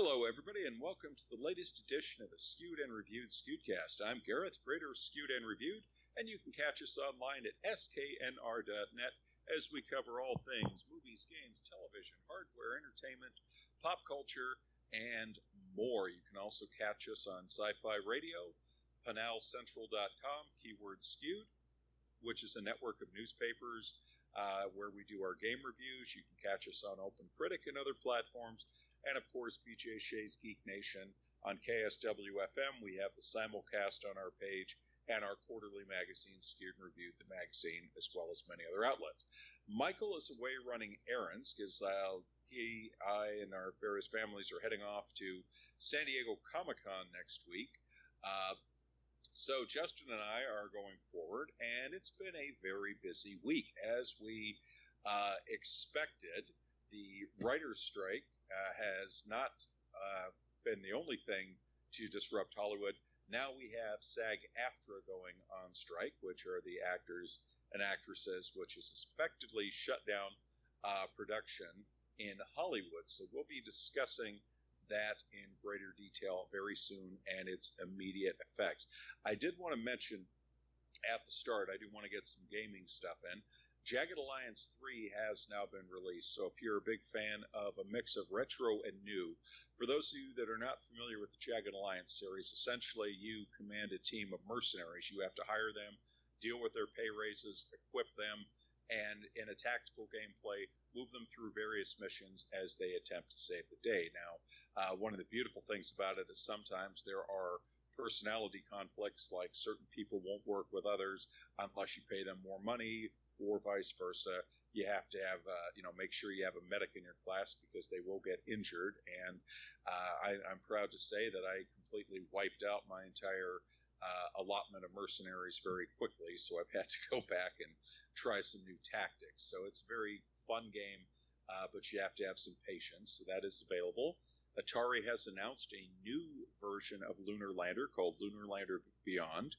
Hello, everybody, and welcome to the latest edition of the Skewed and Reviewed Skewedcast. I'm Gareth, of Skewed and Reviewed, and you can catch us online at sknr.net as we cover all things movies, games, television, hardware, entertainment, pop culture, and more. You can also catch us on Sci Fi Radio, panelcentral.com, keyword skewed, which is a network of newspapers uh, where we do our game reviews. You can catch us on Open Critic and other platforms and of course BJ Shea's Geek Nation on KISW FM. We have the simulcast on our page and our quarterly magazine, Skewed and Reviewed, the magazine, as well as many other outlets. Michael is away running errands because uh, he, I, and our various families are heading off to San Diego Comic Con next week. Uh, so Justin and I are going forward, and it's been a very busy week. As we uh, expected, the writer's strike uh, has not uh, been the only thing to disrupt Hollywood. Now we have SAG AFTRA going on strike, which are the actors and actresses, which has effectively shut down uh, production in Hollywood. So we'll be discussing that in greater detail very soon and its immediate effects. I did want to mention at the start, I do want to get some gaming stuff in. Jagged Alliance 3 has now been released, so if you're a big fan of a mix of retro and new, for those of you that are not familiar with the Jagged Alliance series, essentially you command a team of mercenaries. You have to hire them, deal with their pay raises, equip them, and in a tactical gameplay, move them through various missions as they attempt to save the day. Now, uh, one of the beautiful things about it is sometimes there are personality conflicts, like certain people won't work with others unless you pay them more money or vice versa. You have to have, uh, you know, make sure you have a medic in your class because they will get injured. And uh, I, am proud to say that I completely wiped out my entire uh, allotment of mercenaries very quickly. So I've had to go back and try some new tactics. So it's a very fun game, uh, but you have to have some patience. So that is available. Atari has announced a new version of Lunar Lander called Lunar Lander Beyond.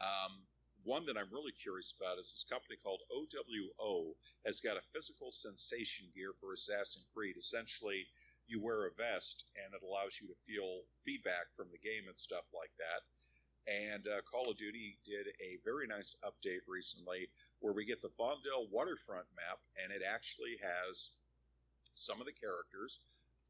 Um, one that I'm really curious about is this company called OWO has got a physical sensation gear for Assassin's Creed. Essentially, you wear a vest and it allows you to feel feedback from the game and stuff like that. And uh, Call of Duty did a very nice update recently where we get the Vondel waterfront map, and it actually has some of the characters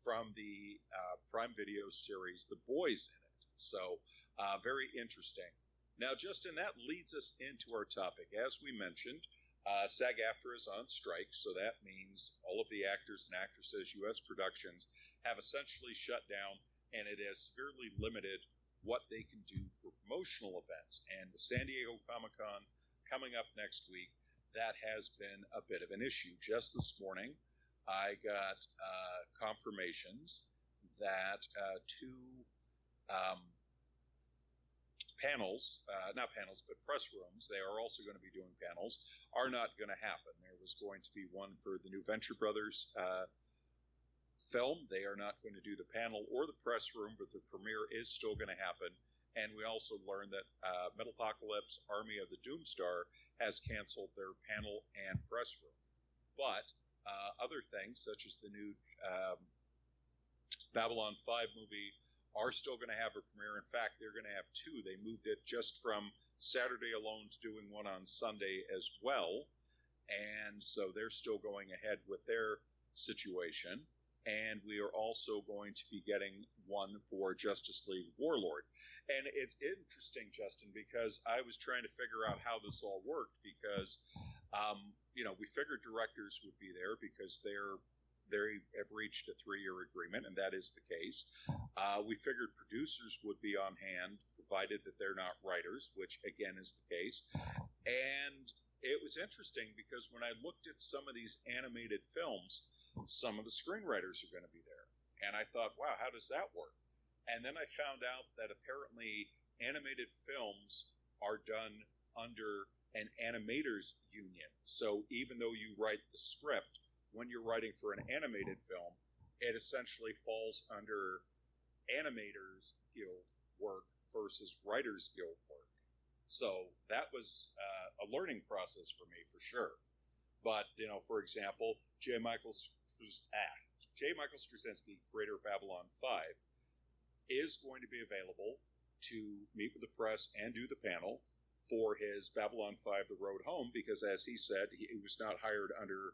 from the uh, Prime Video series The Boys in it. So, uh, very interesting. Now, Justin, that leads us into our topic. As we mentioned, uh, SAG AFTRA is on strike, so that means all of the actors and actresses, U.S. productions, have essentially shut down, and it has severely limited what they can do for promotional events. And the San Diego Comic Con coming up next week, that has been a bit of an issue. Just this morning, I got uh, confirmations that uh, two um, panels, uh, not panels, but press rooms, they are also going to be doing panels, are not going to happen. There was going to be one for the new Venture Brothers uh, film. They are not going to do the panel or the press room, but the premiere is still going to happen. And we also learned that uh, Metalocalypse Army of the Doomstar has canceled their panel and press room. But uh, other things, such as the new um, Babylon 5 movie are still going to have a premiere. In fact, they're going to have two. They moved it just from Saturday alone to doing one on Sunday as well. And so they're still going ahead with their situation. And we are also going to be getting one for Justice League Warworld. And it's interesting, Justin, because I was trying to figure out how this all worked because, um, you know, we figured directors would be there because they're they have reached a three-year agreement, and that is the case. Uh, we figured producers would be on hand, provided that they're not writers, which again is the case. And it was interesting because when I looked at some of these animated films, some of the screenwriters are going to be there, and I thought, wow, how does that work? And then I found out that apparently animated films are done under an animators union. So even though you write the script, when you're writing for an animated film, it essentially falls under animators guild work versus writers guild work. So that was uh, a learning process for me for sure. But you know, for example, J. Michael ah, J. Michael Straczynski, creator of Babylon Five, is going to be available to meet with the press and do the panel for his Babylon 5 The Road Home because, as he said, he was not hired under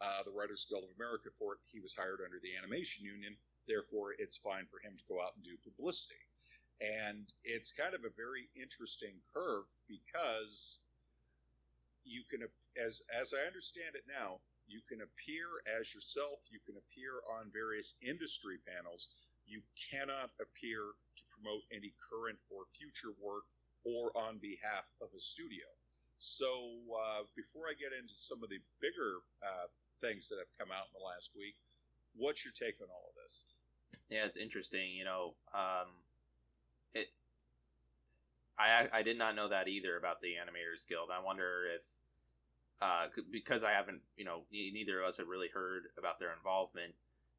uh, the Writers Guild of America for it. He was hired under the Animation Union. Therefore, it's fine for him to go out and do publicity. And it's kind of a very interesting curve because you can, as as I understand it now, you can appear as yourself. You can appear on various industry panels. You cannot appear to promote any current or future work or on behalf of a studio. So uh, before I get into some of the bigger uh, things that have come out in the last week, what's your take on all of this? Yeah, it's interesting. You know, um, it. I I did not know that either about the Animators Guild. I wonder if uh, because I haven't, you know, neither of us have really heard about their involvement.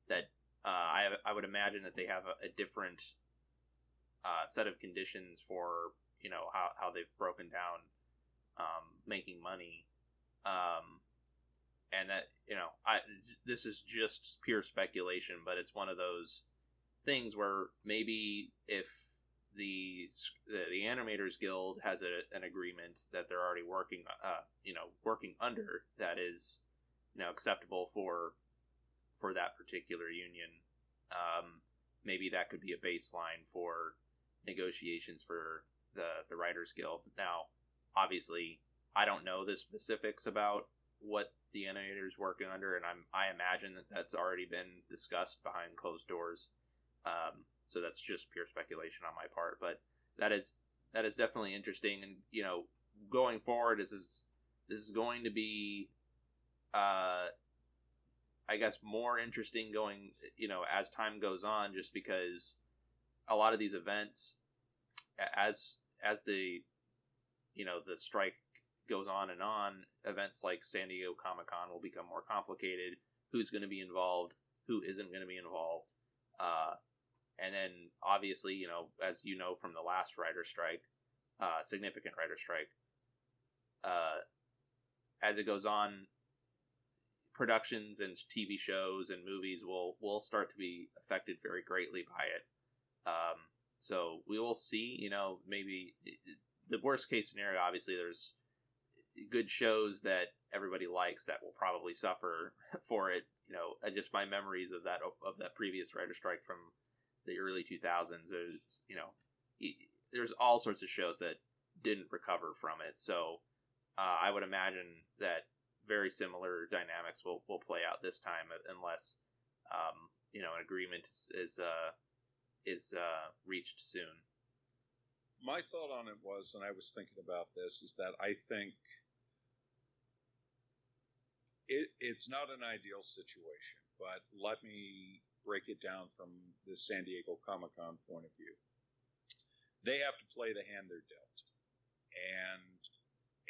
That uh, I I would imagine that they have a, a different uh, set of conditions for you know how, how they've broken down um, making money, um, and that you know I this is just pure speculation, but it's one of those things where maybe if the the animators guild has a, an agreement that they're already working uh, you know working under that is you know acceptable for for that particular union um, maybe that could be a baseline for negotiations for the the writers guild. Now obviously i don't know the specifics about what the animators working under and i'm i imagine that that's already been discussed behind closed doors um, so that's just pure speculation on my part, but that is that is definitely interesting. And you know, going forward, this is this is going to be, uh, I guess, more interesting going. You know, as time goes on, just because a lot of these events, as as the, you know, the strike goes on and on, events like San Diego Comic Con will become more complicated. Who's going to be involved? Who isn't going to be involved? Uh, and then obviously, you know, as you know from the last writer strike, uh, significant writer strike, uh, as it goes on, productions and TV shows and movies will will start to be affected very greatly by it. Um, so we will see. You know, maybe the worst case scenario. Obviously, there's good shows that everybody likes that will probably suffer for it. You know, just my memories of that of that previous writer strike from the early 2000s. There's, you know, there's all sorts of shows that didn't recover from it. So uh, I would imagine that very similar dynamics will, will play out this time unless, um, you know, an agreement is, is, uh, is uh, reached soon. My thought on it was, and I was thinking about this, is that I think it, it's not an ideal situation, but let me break it down from the San Diego Comic Con point of view. They have to play the hand they're dealt. And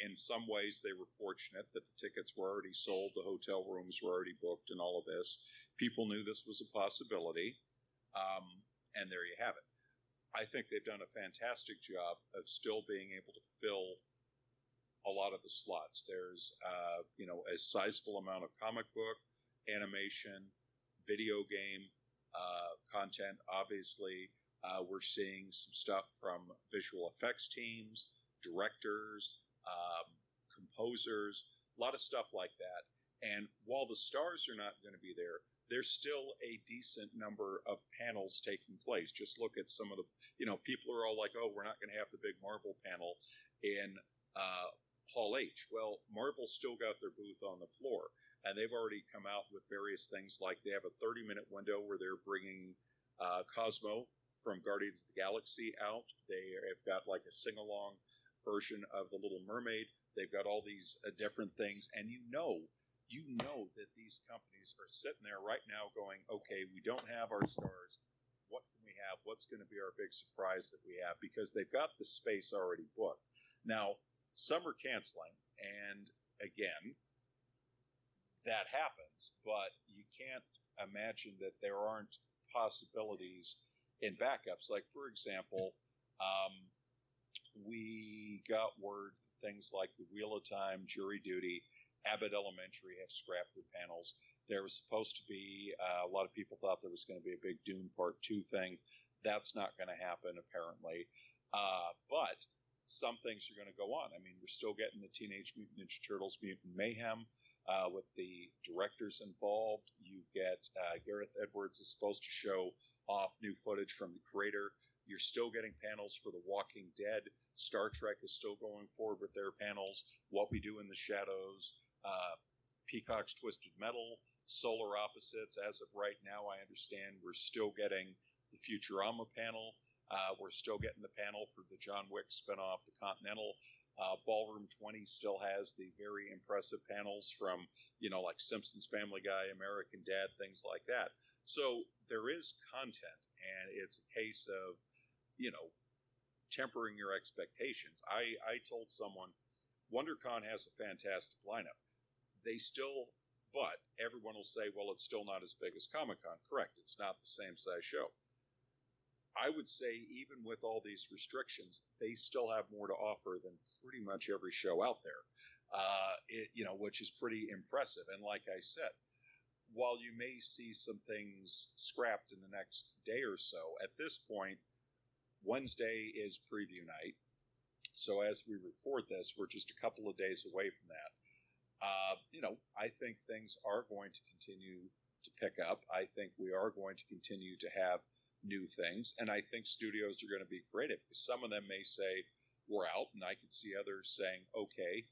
in some ways, they were fortunate that the tickets were already sold, the hotel rooms were already booked, and all of this. People knew this was a possibility. Um, and there you have it. I think they've done a fantastic job of still being able to fill a lot of the slots. There's, uh, you know, a sizable amount of comic book, animation, video game uh, content. Obviously, uh, we're seeing some stuff from visual effects teams, directors, um, composers, a lot of stuff like that. And while the stars are not going to be there, there's still a decent number of panels taking place. Just look at some of the, you know, people are all like, oh, we're not going to have the big Marvel panel in uh, Hall H. Well, Marvel still got their booth on the floor and they've already come out with various things like they have a 30 minute window where they're bringing uh, Cosmo from Guardians of the Galaxy out. They have got like a sing along version of The Little Mermaid. They've got all these uh, different things, and you know, you know that these companies are sitting there right now going, okay, we don't have our stars. What can we have? What's going to be our big surprise that we have? Because they've got the space already booked. Now, some are canceling, and again, that happens, but you can't imagine that there aren't possibilities in backups. Like, for example, um, we got word things like the Wheel of Time, Jury Duty, Abbott Elementary have scrapped their panels. There was supposed to be, uh, a lot of people thought there was going to be a big Doom Part 2 thing. That's not going to happen, apparently. Uh, but some things are going to go on. I mean, we're still getting the Teenage Mutant Ninja Turtles Mutant Mayhem uh, with the directors involved. You get uh, Gareth Edwards is supposed to show off new footage from the creator. You're still getting panels for The Walking Dead. Star Trek is still going forward with their panels. What We Do in the Shadows, uh, Peacock's Twisted Metal, Solar Opposites. As of right now, I understand we're still getting the Futurama panel. Uh, we're still getting the panel for the John Wick spinoff, The Continental. Uh, Ballroom 20 still has the very impressive panels from, you know, like Simpsons Family Guy, American Dad, things like that. So there is content, and it's a case of, you know, tempering your expectations. I, I told someone WonderCon has a fantastic lineup. They still, but everyone will say, well, it's still not as big as Comic Con. Correct. It's not the same size show. I would say even with all these restrictions, they still have more to offer than pretty much every show out there. Uh, it, you know, which is pretty impressive. And like I said, while you may see some things scrapped in the next day or so, at this point, Wednesday is preview night. So as we record this, we're just a couple of days away from that. Uh, you know, I think things are going to continue to pick up. I think we are going to continue to have new things. And I think studios are going to be creative because some of them may say, we're out. And I can see others saying, okay,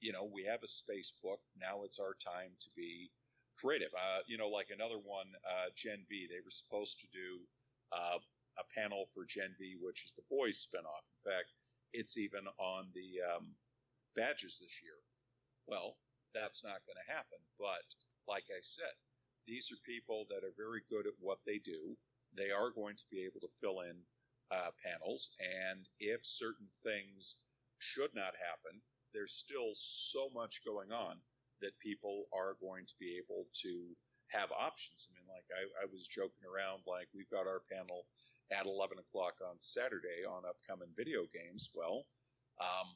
you know, we have a space book. Now it's our time to be creative. Uh, you know, like another one, uh, Gen V, they were supposed to do uh, a panel for Gen V, which is the boys spinoff. In fact, it's even on the um, badges this year. Well, that's not going to happen. But like I said, these are people that are very good at what they do they are going to be able to fill in uh, panels. And if certain things should not happen, there's still so much going on that people are going to be able to have options. I mean, like I, I was joking around, like we've got our panel at 11 o'clock on Saturday on upcoming video games. Well, um,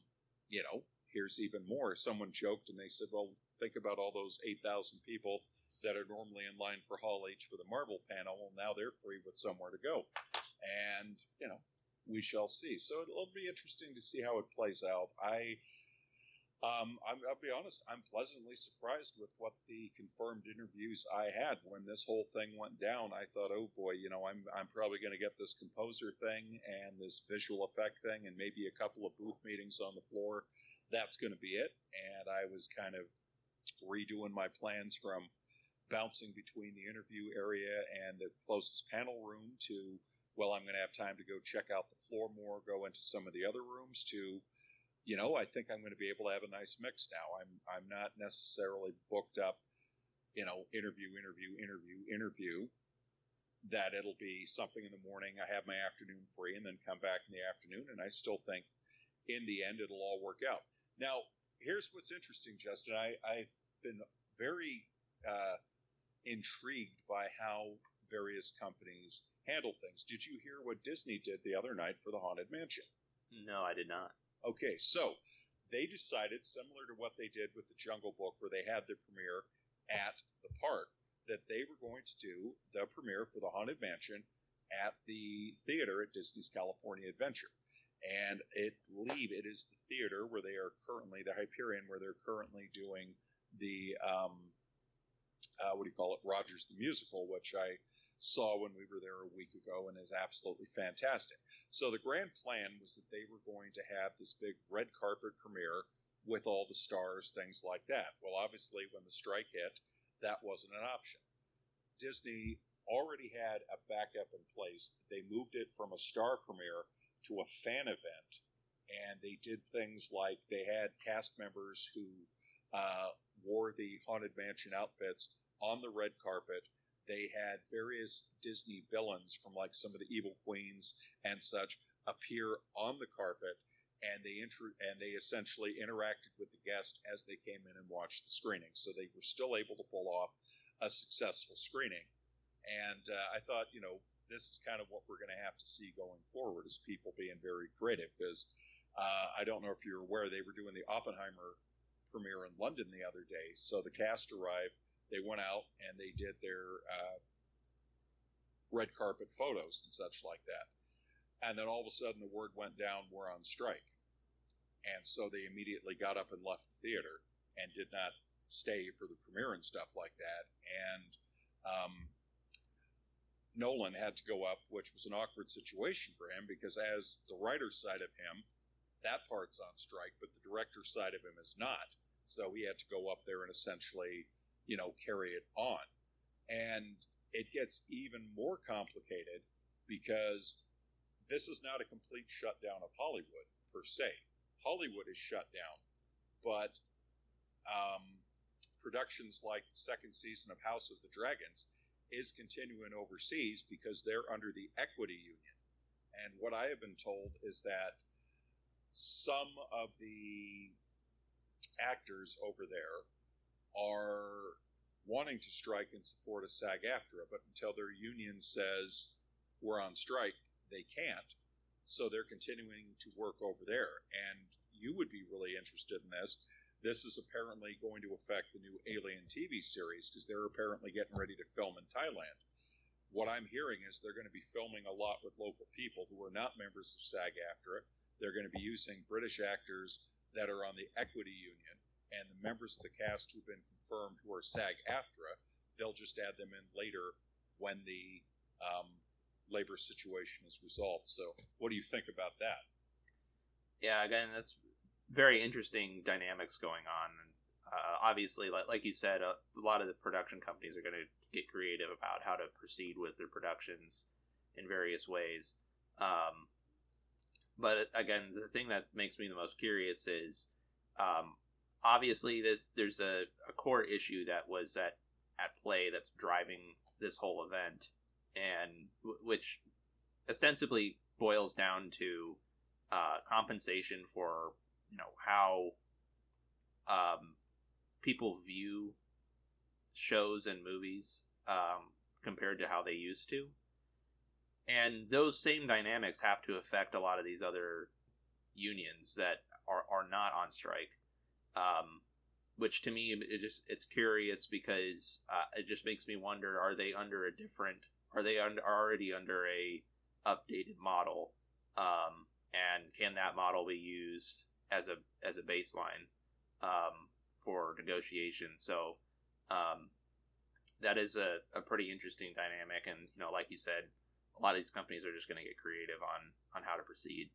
you know, here's even more. Someone joked and they said, well, think about all those 8,000 people that are normally in line for Hall H for the Marvel panel. Well, now they're free with somewhere to go. And, you know, we shall see. So it'll be interesting to see how it plays out. I, um, i will be honest, I'm pleasantly surprised with what the confirmed interviews I had when this whole thing went down. I thought, oh boy, you know, I'm, I'm probably going to get this composer thing and this visual effect thing and maybe a couple of booth meetings on the floor. That's going to be it. And I was kind of redoing my plans from bouncing between the interview area and the closest panel room to, well, I'm going to have time to go check out the floor more, go into some of the other rooms to, you know, I think I'm going to be able to have a nice mix now. I'm, I'm not necessarily booked up, you know, interview, interview, interview, interview. That it'll be something in the morning. I have my afternoon free and then come back in the afternoon. And I still think in the end it'll all work out. Now, here's what's interesting, Justin. I, I've been very uh, intrigued by how various companies handle things. Did you hear what Disney did the other night for the Haunted Mansion? No, I did not. Okay, so they decided, similar to what they did with the Jungle Book, where they had the premiere at the park, that they were going to do the premiere for the Haunted Mansion at the theater at Disney's California Adventure. And it believe it is the theater where they are currently, the Hyperion, where they're currently doing the um, uh, what do you call it, Rogers the Musical, which I saw when we were there a week ago and is absolutely fantastic. So the grand plan was that they were going to have this big red carpet premiere with all the stars, things like that. Well, obviously, when the strike hit, that wasn't an option. Disney already had a backup in place. They moved it from a star premiere to a fan event, and they did things like they had cast members who uh, wore the Haunted Mansion outfits on the red carpet. They had various Disney villains from like some of the Evil Queens and such appear on the carpet, and they and they essentially interacted with the guest as they came in and watched the screening. So they were still able to pull off a successful screening. And uh, I thought, you know, this is kind of what we're going to have to see going forward is people being very creative because uh, I don't know if you're aware they were doing the Oppenheimer premiere in London the other day. So the cast arrived they went out and they did their uh, red carpet photos and such like that. And then all of a sudden, the word went down, we're on strike. And so they immediately got up and left the theater and did not stay for the premiere and stuff like that. And um, Nolan had to go up, which was an awkward situation for him because, as the writer's side of him, that part's on strike, but the director's side of him is not. So he had to go up there and essentially, you know, carry it on. And it gets even more complicated because this is not a complete shutdown of Hollywood per se. Hollywood is shut down, but um, productions like the second season of House of the Dragons is continuing overseas because they're under the equity union. And what I have been told is that some of the actors over there are wanting to strike in support of SAG AFTRA, but until their union says we're on strike, they can't. So they're continuing to work over there. And you would be really interested in this. This is apparently going to affect the new Alien TV series because they're apparently getting ready to film in Thailand. What I'm hearing is they're going to be filming a lot with local people who are not members of SAG AFTRA. They're going to be using British actors that are on the equity union and the members of the cast who've been confirmed who are SAG AFTRA, they'll just add them in later when the um, labor situation is resolved. So, what do you think about that? Yeah, again, that's very interesting dynamics going on. Uh, obviously, like, like you said, uh, a lot of the production companies are going to get creative about how to proceed with their productions in various ways. Um, but again, the thing that makes me the most curious is um, obviously there's there's a, a core issue that was at at play that's driving this whole event, and w- which ostensibly boils down to uh, compensation for you know how um, people view shows and movies um, compared to how they used to. And those same dynamics have to affect a lot of these other unions that are, are not on strike um, which to me it just it's curious because uh, it just makes me wonder: are they under a different? Are they un- already under a updated model? Um, and can that model be used as a as a baseline um, for negotiation? So um, that is a, a pretty interesting dynamic, and you know, like you said, a lot of these companies are just going to get creative on on how to proceed.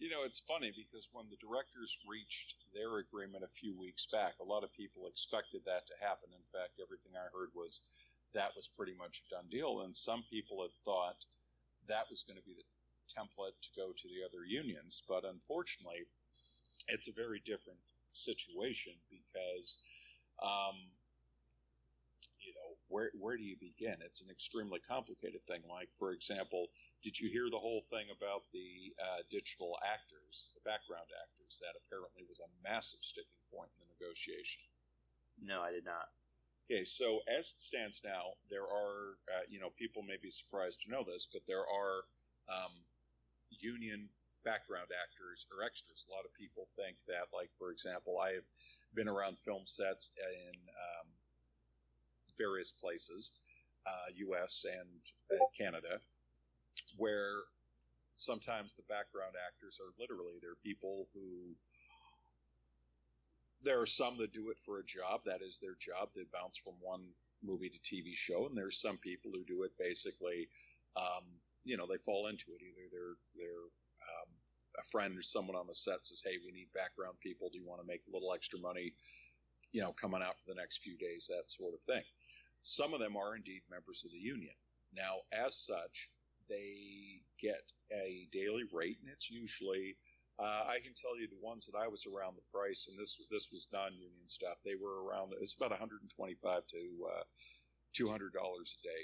You know, it's funny because when the directors reached their agreement a few weeks back, a lot of people expected that to happen. In fact, everything I heard was that was pretty much a done deal. And some people had thought that was going to be the template to go to the other unions. But unfortunately, it's a very different situation because, um, you know, where, where do you begin? It's an extremely complicated thing. Like, for example, did you hear the whole thing about the uh, digital actors, the background actors? That apparently was a massive sticking point in the negotiation. No, I did not. Okay, so as it stands now, there are, uh, you know, people may be surprised to know this, but there are um, union background actors or extras. A lot of people think that, like, for example, I have been around film sets in um, various places, uh, U.S. and uh, Canada, where sometimes the background actors are literally they're people who there are some that do it for a job that is their job they bounce from one movie to tv show and there's some people who do it basically um, you know they fall into it. Either they're they're um, a friend or someone on the set says hey we need background people. Do you want to make a little extra money you know coming out for the next few days? That sort of thing. Some of them are indeed members of the union. Now as such they get a daily rate, and it's usually uh, I can tell you the ones that I was around the price, and this this was non-union stuff. They were around it's about 125 to uh, 200 dollars a day,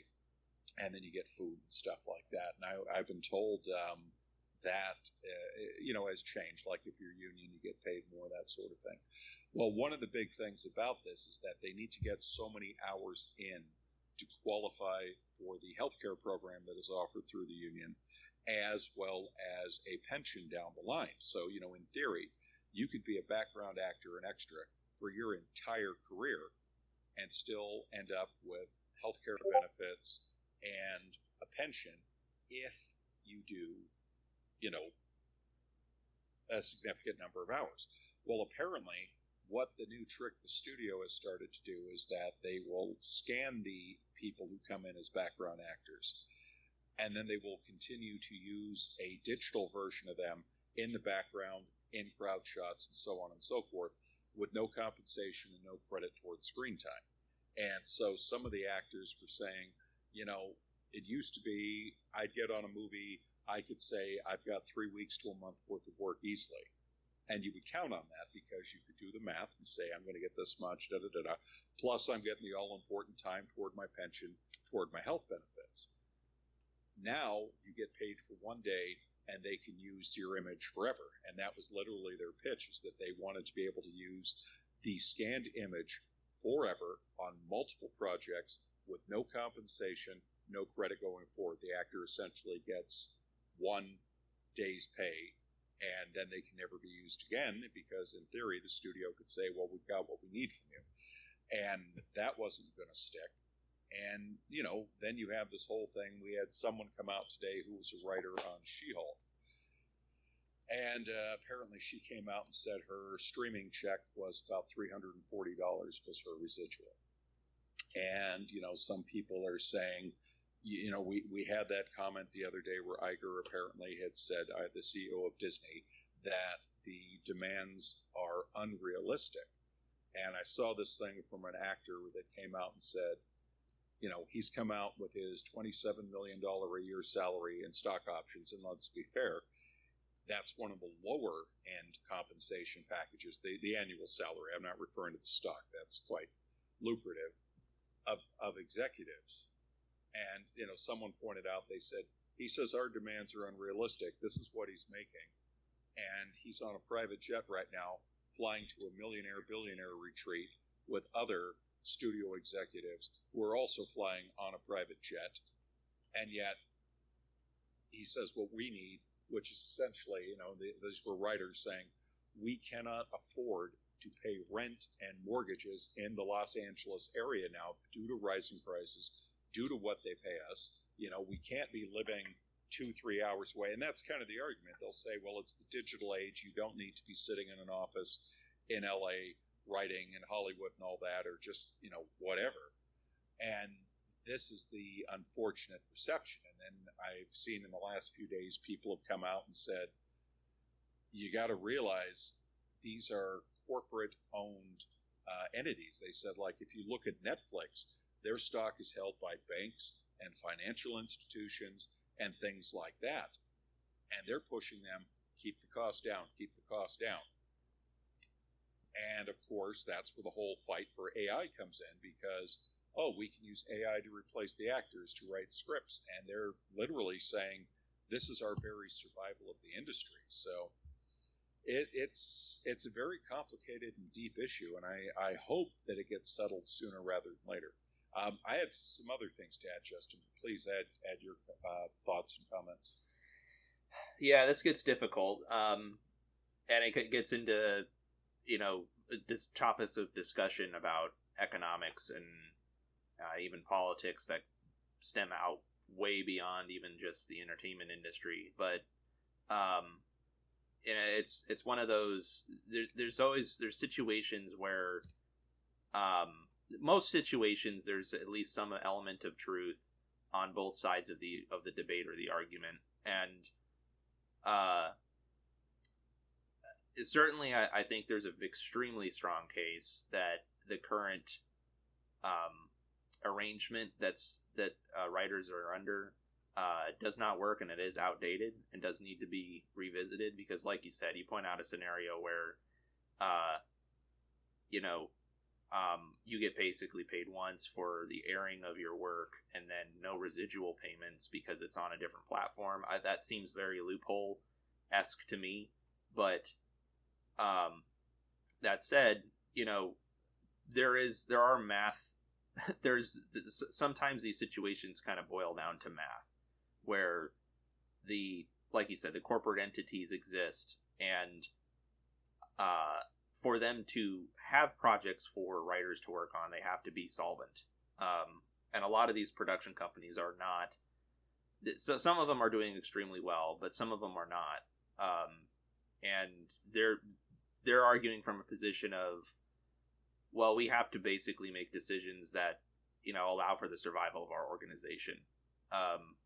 and then you get food and stuff like that. And I, have been told um, that uh, you know has changed. Like if you're union, you get paid more, that sort of thing. Well, one of the big things about this is that they need to get so many hours in to qualify for the healthcare program that is offered through the union, as well as a pension down the line. So, you know, in theory, you could be a background actor and extra for your entire career and still end up with healthcare benefits and a pension if you do, you know, a significant number of hours. Well, apparently, what the new trick the studio has started to do is that they will scan the people who come in as background actors, and then they will continue to use a digital version of them in the background, in crowd shots, and so on and so forth, with no compensation and no credit towards screen time. And so some of the actors were saying, you know, it used to be I'd get on a movie, I could say I've got three weeks to a month worth of work easily. And you would count on that because you could do the math and say, I'm going to get this much, da da da da. Plus, I'm getting the all important time toward my pension, toward my health benefits. Now you get paid for one day and they can use your image forever. And that was literally their pitch is that they wanted to be able to use the scanned image forever on multiple projects with no compensation, no credit going forward. The actor essentially gets one day's pay and then they can never be used again because in theory the studio could say well we've got what we need from you. And that wasn't going to stick. And you know then you have this whole thing. We had someone come out today who was a writer on she-hulk. And uh, apparently she came out and said her streaming check was about $340 was her residual. And you know some people are saying you know, we, we had that comment the other day where Iger apparently had said, uh, the CEO of Disney, that the demands are unrealistic. And I saw this thing from an actor that came out and said, you know, he's come out with his $27 million a year salary and stock options. And let's be fair, that's one of the lower end compensation packages, the, the annual salary. I'm not referring to the stock, that's quite lucrative of, of executives. And you know, someone pointed out they said he says our demands are unrealistic. This is what he's making, and he's on a private jet right now, flying to a millionaire billionaire retreat with other studio executives who are also flying on a private jet, and yet he says what we need, which is essentially, you know, the, these were writers saying we cannot afford to pay rent and mortgages in the Los Angeles area now due to rising prices due to what they pay us. You know, we can't be living two, three hours away. And that's kind of the argument. They'll say, well, it's the digital age. You don't need to be sitting in an office in LA writing in Hollywood and all that, or just, you know, whatever. And this is the unfortunate perception. And then I've seen in the last few days people have come out and said, you got to realize these are corporate owned uh, entities. They said, like, if you look at Netflix, their stock is held by banks and financial institutions and things like that. And they're pushing them, keep the cost down, keep the cost down. And of course, that's where the whole fight for AI comes in because, oh, we can use AI to replace the actors to write scripts. And they're literally saying, this is our very survival of the industry. So it, it's it's a very complicated and deep issue, and I, I hope that it gets settled sooner rather than later. Um, I had some other things to add, Justin. Please add add your uh, thoughts and comments. Yeah, this gets difficult, um, and it gets into you know this topics of discussion about economics and uh, even politics that stem out way beyond even just the entertainment industry. But um, you know, it's it's one of those. There, there's always there's situations where um, most situations there's at least some element of truth on both sides of the of the debate or the argument. And uh certainly I, I think there's an extremely strong case that the current um arrangement that's that uh, writers are under uh, does not work and it is outdated and does need to be revisited because like you said you point out a scenario where uh, you know um, you get basically paid once for the airing of your work and then no residual payments because it's on a different platform. I, that seems very loophole esque to me. But um, that said, you know, there is there are math. There's sometimes these situations kind of boil down to math, where the like you said, the corporate entities exist and uh, for them to have projects for writers to work on, they have to be solvent. Um, and a lot of these production companies are not so some of them are doing extremely well, but some of them are not. Um, and they're they're arguing from a position of, well, we have to basically make decisions that you know allow for the survival of our organization. Um,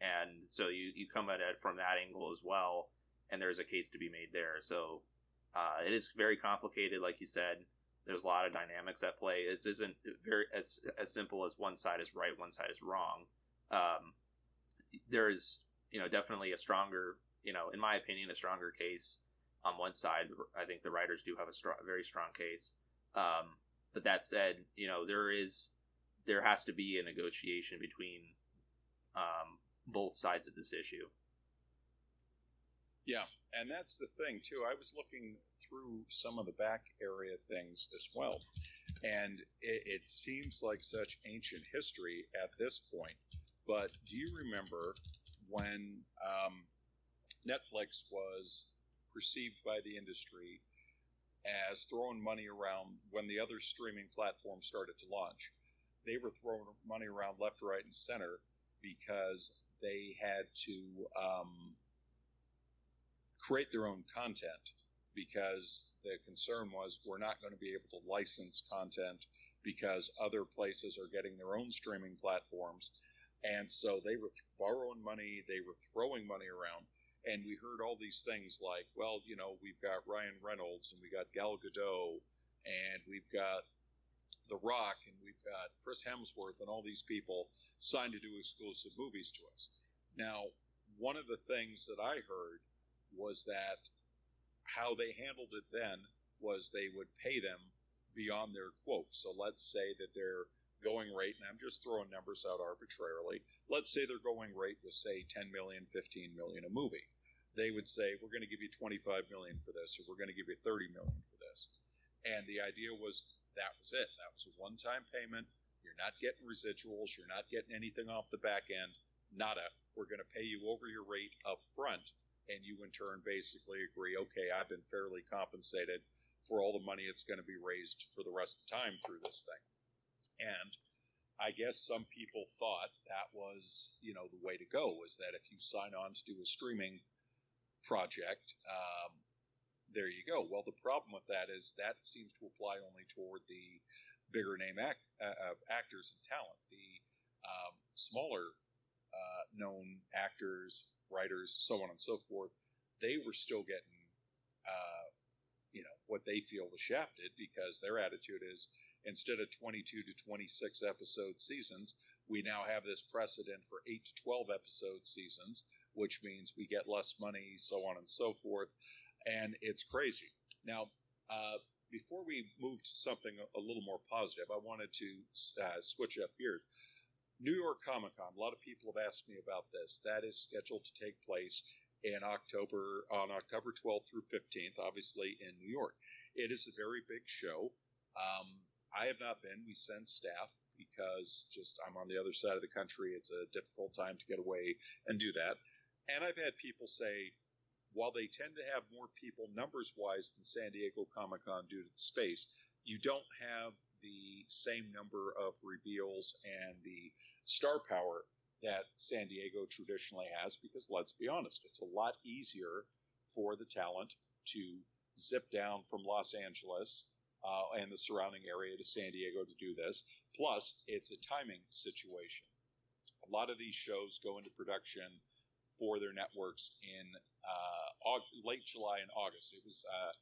and so you you come at it from that angle as well, and there's a case to be made there. So uh, it is very complicated, like you said. There's a lot of dynamics at play. This isn't very as as simple as one side is right, one side is wrong. Um, there is you know definitely a stronger you know in my opinion a stronger case on one side. I think the writers do have a strong, very strong case. Um, but that said, you know there is there has to be a negotiation between um, both sides of this issue. Yeah, and that's the thing too. I was looking through some of the back area things as well, and it, it seems like such ancient history at this point. But do you remember when um, Netflix was perceived by the industry as throwing money around when the other streaming platforms started to launch? They were throwing money around left, right, and center because they had to um, create their own content because the concern was we're not going to be able to license content because other places are getting their own streaming platforms. And so they were borrowing money, they were throwing money around. And we heard all these things like, well, you know, we've got Ryan Reynolds and we got Gal Gadot and we've got The Rock and we've got Chris Hemsworth and all these people signed to do exclusive movies to us. Now, one of the things that I heard was that how they handled it then was they would pay them beyond their quote. So let's say that their going rate, and I'm just throwing numbers out arbitrarily, let's say their going rate was say 10 million, 15 million a movie. They would say, we're going to give you 25 million for this, or we're going to give you 30 million for this. And the idea was that was it. That was a one time payment. You're not getting residuals. You're not getting anything off the back end. Nada. We're going to pay you over your rate up front. And you, in turn, basically agree, okay, I've been fairly compensated for all the money it's going to be raised for the rest of time through this thing. And I guess some people thought that was, you know, the way to go was that if you sign on to do a streaming project, um, there you go. Well, the problem with that is that seems to apply only toward the bigger name act, uh, actors and talent. The um, smaller uh, known actors, writers, so on and so forth, they were still getting, uh, you know, what they feel was shafted because their attitude is instead of 22 to 26 episode seasons, we now have this precedent for 8 to 12 episode seasons, which means we get less money, so on and so forth. And it's crazy. Now, uh, before we move to something a, little more positive, I wanted to uh, switch up gears. New York Comic Con. A lot of people have asked me about this. That is scheduled to take place in October on October 12th through 15th, obviously in New York. It is a very big show. Um, I have not been. We send staff because just I'm on the other side of the country. It's a difficult time to get away and do that. And I've had people say, while they tend to have more people numbers wise than San Diego Comic Con due to the space, you don't have the same number of reveals and the star power that San Diego traditionally has because let's be honest, it's a lot easier for the talent to zip down from Los Angeles uh, and the surrounding area to San Diego to do this. Plus, it's a timing situation. A lot of these shows go into production for their networks in uh, late July and August. It was uh,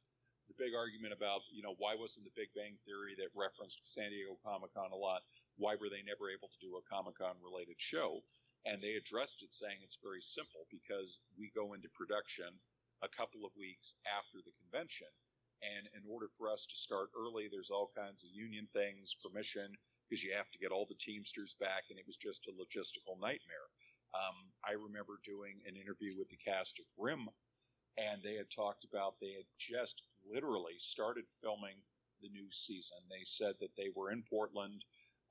the big argument about, you know, why wasn't the Big Bang Theory that referenced San Diego Comic Con a lot? Why were they never able to do a Comic Con related show? And they addressed it saying it's very simple because we go into production a couple of weeks after the convention. And in order for us to start early, there's all kinds of union things, permission, because you have to get all the Teamsters back, and it was just a logistical nightmare. Um, I remember doing an interview with the cast of Grimm and they had talked about they had just literally started filming the new season. They said that they were in Portland.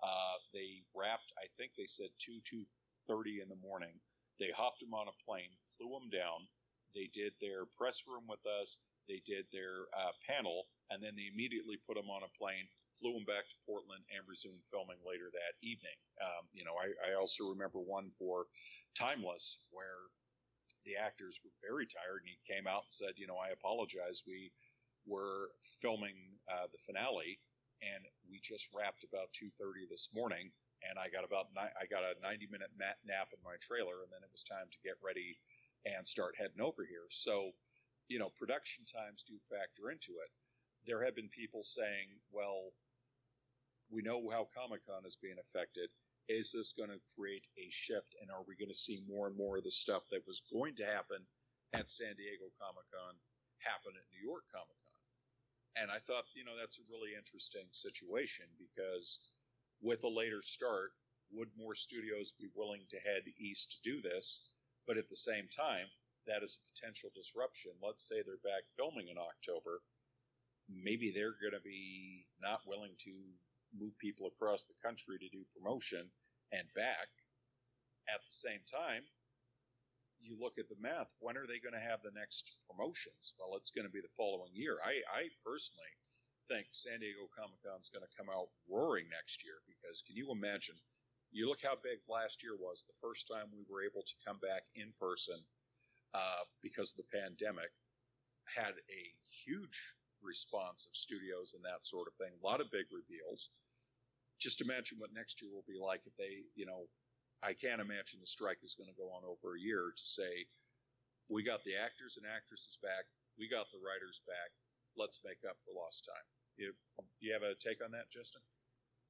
Uh, they wrapped, I think they said two two thirty in the morning. They hopped them on a plane, flew them down. They did their press room with us. They did their uh, panel, and then they immediately put them on a plane, flew them back to Portland and resumed filming later that evening. Um, you know, I, I also remember one for Timeless where the actors were very tired, and he came out and said, "You know, I apologize. We were filming uh, the finale, and we just wrapped about 2:30 this morning, and I got about ni- I got a 90 minute mat- nap in my trailer, and then it was time to get ready and start heading over here. So, you know, production times do factor into it. There have been people saying, well, we know how Comic Con is being affected. Is this going to create a shift, and are we going to see more and more of the stuff that was going to happen at San Diego Comic Con happen at New York Comic Con? And I thought, you know, that's a really interesting situation because with a later start, would more studios be willing to head east to do this? But at the same time, that is a potential disruption. Let's say they're back filming in October. Maybe they're going to be not willing to move people across the country to do promotion and back. At the same time, you look at the math, when are they going to have the next promotions? Well, it's going to be the following year. I, I personally think San Diego Comic Con is going to come out roaring next year because can you imagine? You look how big last year was, the first time we were able to come back in person uh, because of the pandemic, had a huge response of studios and that sort of thing. A lot of big reveals. Just imagine what next year will be like if they, you know, I can't imagine the strike is going to go on over a year to say, we got the actors and actresses back, we got the writers back, let's make up for lost time. You, you have a take on that, Justin?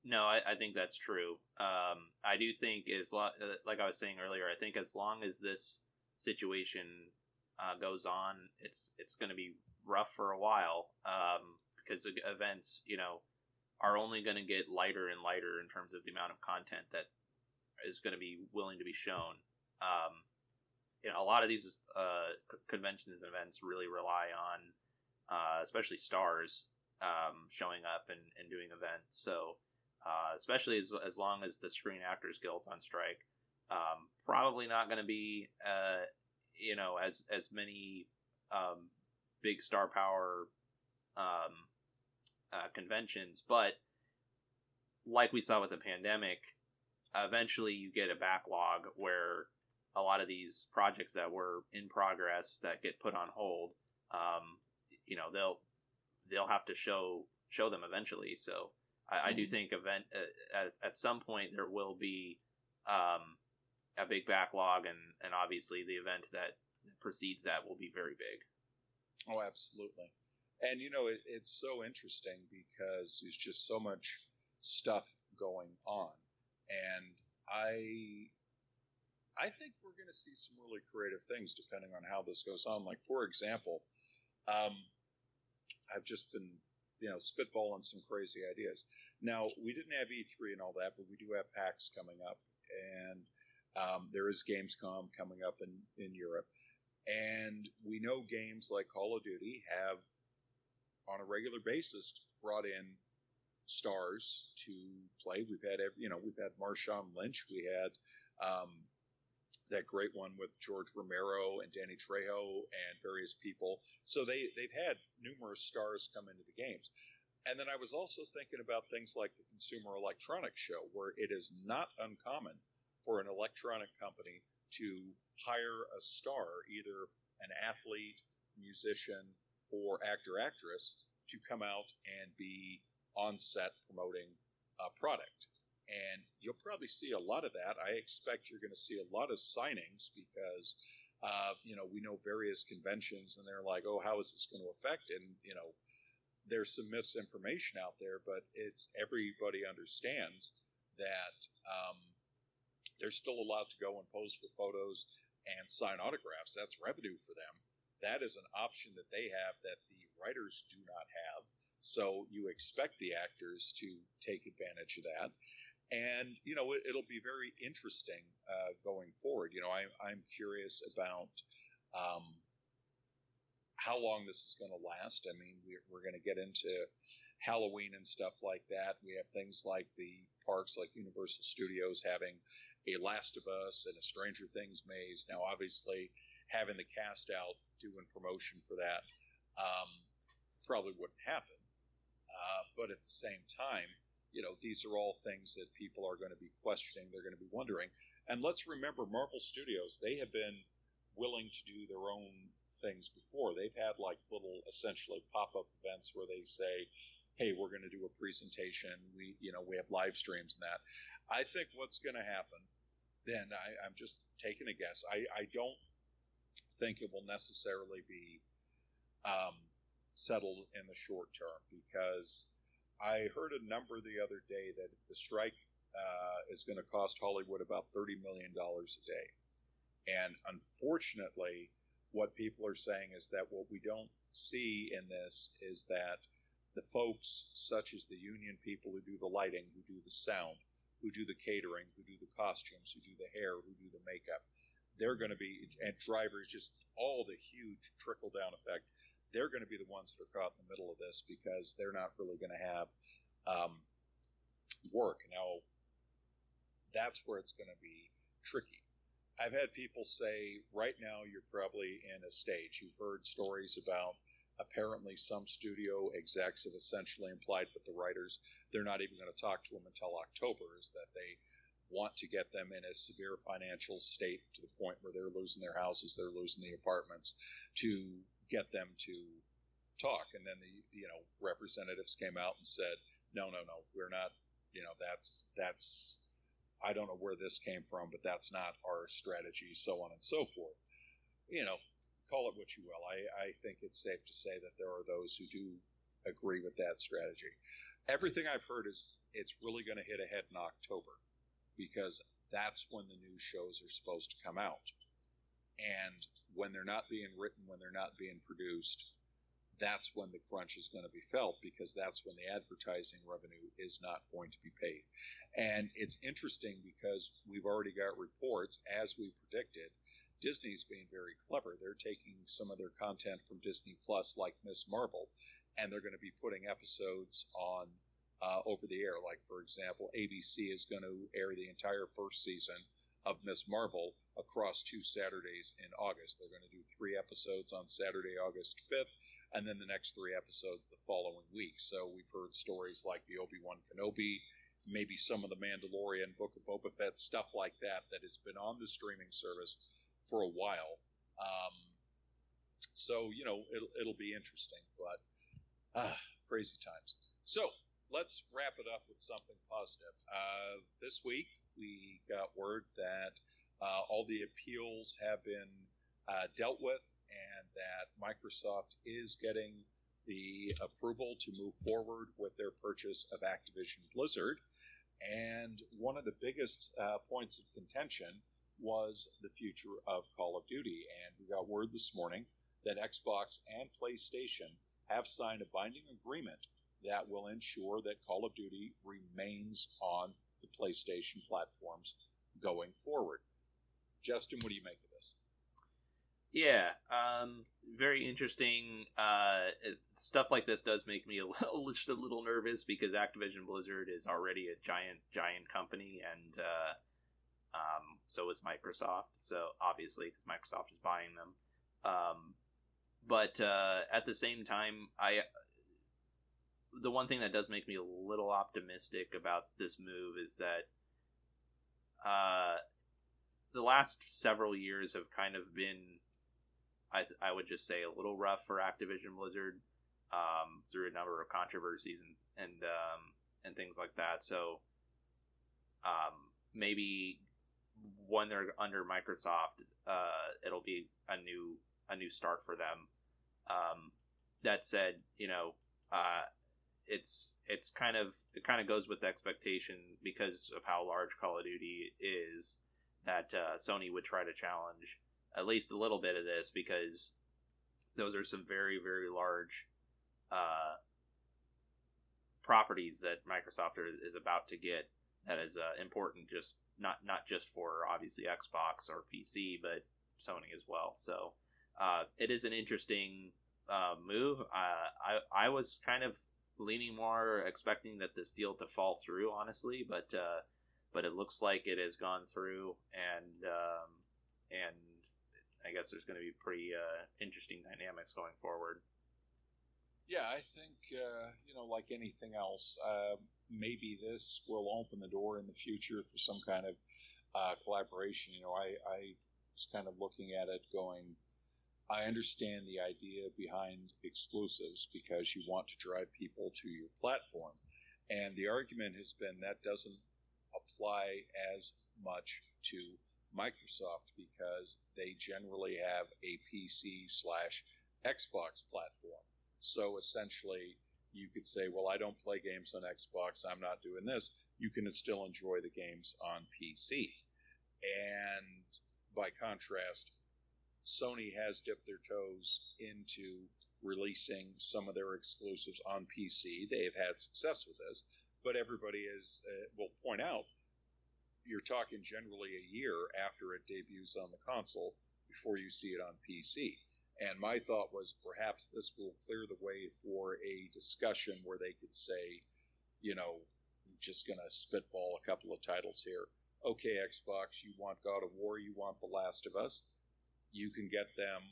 No, I, I think that's true. Um, I do think as lo- uh, like I was saying earlier, I think as long as this situation uh, goes on, it's it's going to be rough for a while um, because events, you know, are only going to get lighter and lighter in terms of the amount of content that is going to be willing to be shown. Um, you know, a lot of these uh, conventions and events really rely on, uh, especially stars, um, showing up and, and doing events. So, uh, especially as, as long as the Screen Actors Guild's on strike, um, probably not going to be, uh, you know, as as many um, big star power um, uh, conventions. But like we saw with the pandemic, eventually you get a backlog where a lot of these projects that were in progress that get put on hold, um, you know, they'll they'll have to show show them eventually. So I, mm-hmm. I do mm-hmm. think event uh, at, at some point there will be um, a big backlog, and and obviously the event that precedes that will be very big. Oh, absolutely. And you know, it, it's so interesting because there's just so much stuff going on and I I think we're going to see some really creative things depending on how this goes on. Like for example, um, I've just been you know spitballing some crazy ideas. Now we didn't have E3 and all that, but we do have PAX coming up, and um, there is Gamescom coming up in in Europe, and we know games like Call of Duty have on a regular basis brought in stars to play. We've had every, you know we've had Marshawn Lynch, we had um, that great one with George Romero and Danny Trejo and various people. So they they've had numerous stars come into the games. And then I was also thinking about things like the Consumer Electronics Show, where it is not uncommon for an electronic company to hire a star, either an athlete, musician, or actor actress, to come out and be on set promoting a product. And you'll probably see a lot of that. I expect you're going to see a lot of signings because, uh, you know, we know various conventions and they're like, oh, how is this going to affect? And, you know, there's some misinformation out there, but it's everybody understands that um, they're still allowed to go and pose for photos and sign autographs. That's revenue for them. That is an option that they have that the writers do not have. So you expect the actors to take advantage of that. And, you know, it, will be very interesting uh, going forward. You know, I, I'm curious about um, how long this is going to last. I mean, we're, we're going to get into Halloween and stuff like that. We have things like the parks, like Universal Studios, having a Last of Us and a Stranger Things maze. Now, obviously, having the cast out doing promotion for that um, probably wouldn't happen. Uh, but at the same time, you know, these are all things that people are going to be questioning. They're going to be wondering. And let's remember, Marvel Studios, they have been willing to do their own things before. They've had like little, essentially pop up events where they say, hey, we're going to do a presentation. We, you know, we have live streams and that. I think what's going to happen, then I, I'm just taking a guess. I, I don't think it will necessarily be um, settled in the short term because I heard a number the other day that the strike uh, is going to cost Hollywood about $30 million a day. And unfortunately, what people are saying is that what we don't see in this is that the folks, such as the union people who do the lighting, who do the sound, who do the catering, who do the costumes, who do the hair, who do the makeup. They're going to be, and drivers, just all the huge trickle down effect. They're going to be the ones that are caught in the middle of this because they're not really going to have um, work. Now, that's where it's going to be tricky. I've had people say, right now, you're probably in a stage. You've heard stories about apparently some studio execs have essentially implied with the writers they're not even going to talk to them until October, is that they want to get them in a severe financial state to the point where they're losing their houses, they're losing the apartments, to get them to talk. And then the you know representatives came out and said, no, no, no, we're not. You know, that's that's. I don't know where this came from, but that's not our strategy, so on and so forth. You know, call it what you will. I, I think it's safe to say that there are those who do agree with that strategy. Everything I've heard is it's really going to hit ahead in October because that's when the new shows are supposed to come out. And when they're not being written, when they're not being produced, that's when the crunch is going to be felt because that's when the advertising revenue is not going to be paid. And it's interesting because we've already got reports, as we predicted, Disney's being very clever. They're taking some of their content from Disney Plus, like Miss Marvel, and they're going to be putting episodes on uh, over the air. Like, for example, ABC is going to air the entire first season of Miss Marvel across two Saturdays in August. They're going to do three episodes on Saturday, August 5th, and then the next three episodes the following week. So we've heard stories like the Obi Wan Kenobi, maybe some of the Mandalorian, Book of Boba Fett, stuff like that, that has been on the streaming service for a while. Um, so you know it'll, it'll be interesting, but uh, crazy times. So let's wrap it up with something positive. Uh, this week we got word that uh, all the appeals have been uh, dealt with, and that Microsoft is getting the approval to move forward with their purchase of Activision Blizzard. And one of the biggest uh, points of contention was the future of Call of Duty. And we got word this morning that Xbox and PlayStation have signed a binding agreement that will ensure that Call of Duty remains on the PlayStation platforms going forward. Justin, what do you make of this? Yeah, um, very interesting. Uh, stuff like this does make me a little, just a little nervous because Activision Blizzard is already a giant, giant company, and uh, um, so is Microsoft. So obviously, because Microsoft is buying them. Um, but uh, at the same time, I the one thing that does make me a little optimistic about this move is that uh, the last several years have kind of been, I, I would just say, a little rough for Activision Blizzard um, through a number of controversies and and um, and things like that. So um, maybe when they're under Microsoft, uh, it'll be a new a new start for them. Um, that said, you know, uh, it's it's kind of it kind of goes with the expectation because of how large Call of Duty is that uh, Sony would try to challenge at least a little bit of this because those are some very very large uh, properties that Microsoft is about to get that is uh, important just not not just for obviously Xbox or PC, but Sony as well. So uh, it is an interesting uh, move. I I was kind of leaning more expecting that this deal to fall through, honestly, but uh, but it looks like it has gone through, and um, and I guess there's going to be pretty uh, interesting dynamics going forward. Yeah, I think uh, you know, like anything else, uh, maybe this will open the door in the future for some kind of uh, collaboration. You know, I, I was kind of looking at it, going, I understand the idea behind exclusives because you want to drive people to your platform, and the argument has been that doesn't apply as much to Microsoft because they generally have a PC slash Xbox platform. So essentially, you could say, well, I don't play games on Xbox, I'm not doing this. You can still enjoy the games on PC. And by contrast, Sony has dipped their toes into releasing some of their exclusives on PC. They have had success with this, but everybody is uh, will point out you're talking generally a year after it debuts on the console before you see it on PC. And my thought was perhaps this will clear the way for a discussion where they could say, you know, I'm just going to spitball a couple of titles here. Okay, Xbox, you want God of War, you want The Last of Us, you can get them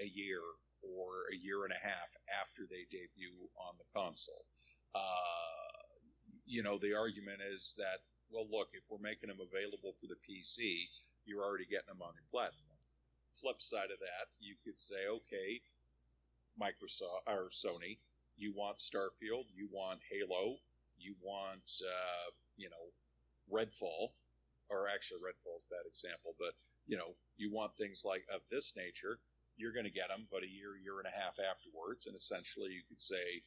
a year or a year and a half after they debut on the console. Uh, you know, the argument is that well, look, if we're making them available for the PC, you're already getting them on your platform. Flip side of that, you could say, okay, Microsoft or Sony, you want Starfield, you want Halo, you want, uh, you know, Redfall, or actually Redfall is a bad example, but you know, you want things like of this nature, you're going to get them, but a year, year and a half afterwards, and essentially you could say,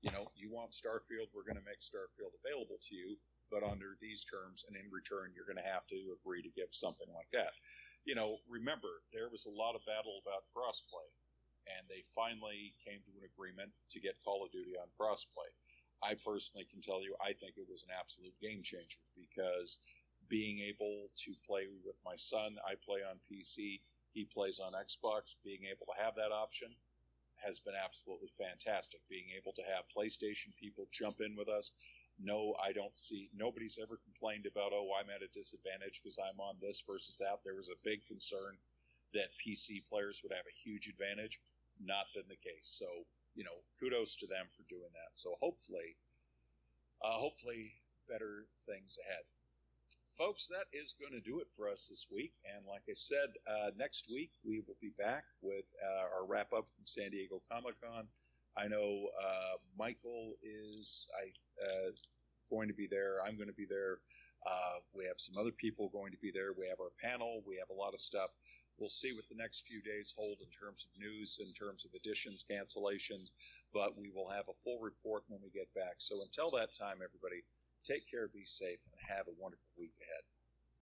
you know, you want Starfield, we're going to make Starfield available to you but under these terms, and in return, you're going to have to agree to give something like that. You know, remember, there was a lot of battle about crossplay, and they finally came to an agreement to get Call of Duty on crossplay. I personally can tell you, I think it was an absolute game changer because being able to play with my son, I play on PC, he plays on Xbox, being able to have that option has been absolutely fantastic. Being able to have PlayStation people jump in with us, no, I don't see. Nobody's ever complained about, oh, I'm at a disadvantage because I'm on this versus that. There was a big concern that PC players would have a huge advantage. Not been the case. So, you know, kudos to them for doing that. So hopefully, uh, hopefully, better things ahead. Folks, that is going to do it for us this week. And like I said, uh, next week we will be back with uh, our wrap up from San Diego Comic Con. I know uh, Michael is I uh, going to be there. I'm going to be there. Uh, we have some other people going to be there. We have our panel. We have a lot of stuff. We'll see what the next few days hold in terms of news, in terms of additions, cancellations, but we will have a full report when we get back. So until that time, everybody, take care, be safe, and have a wonderful week ahead.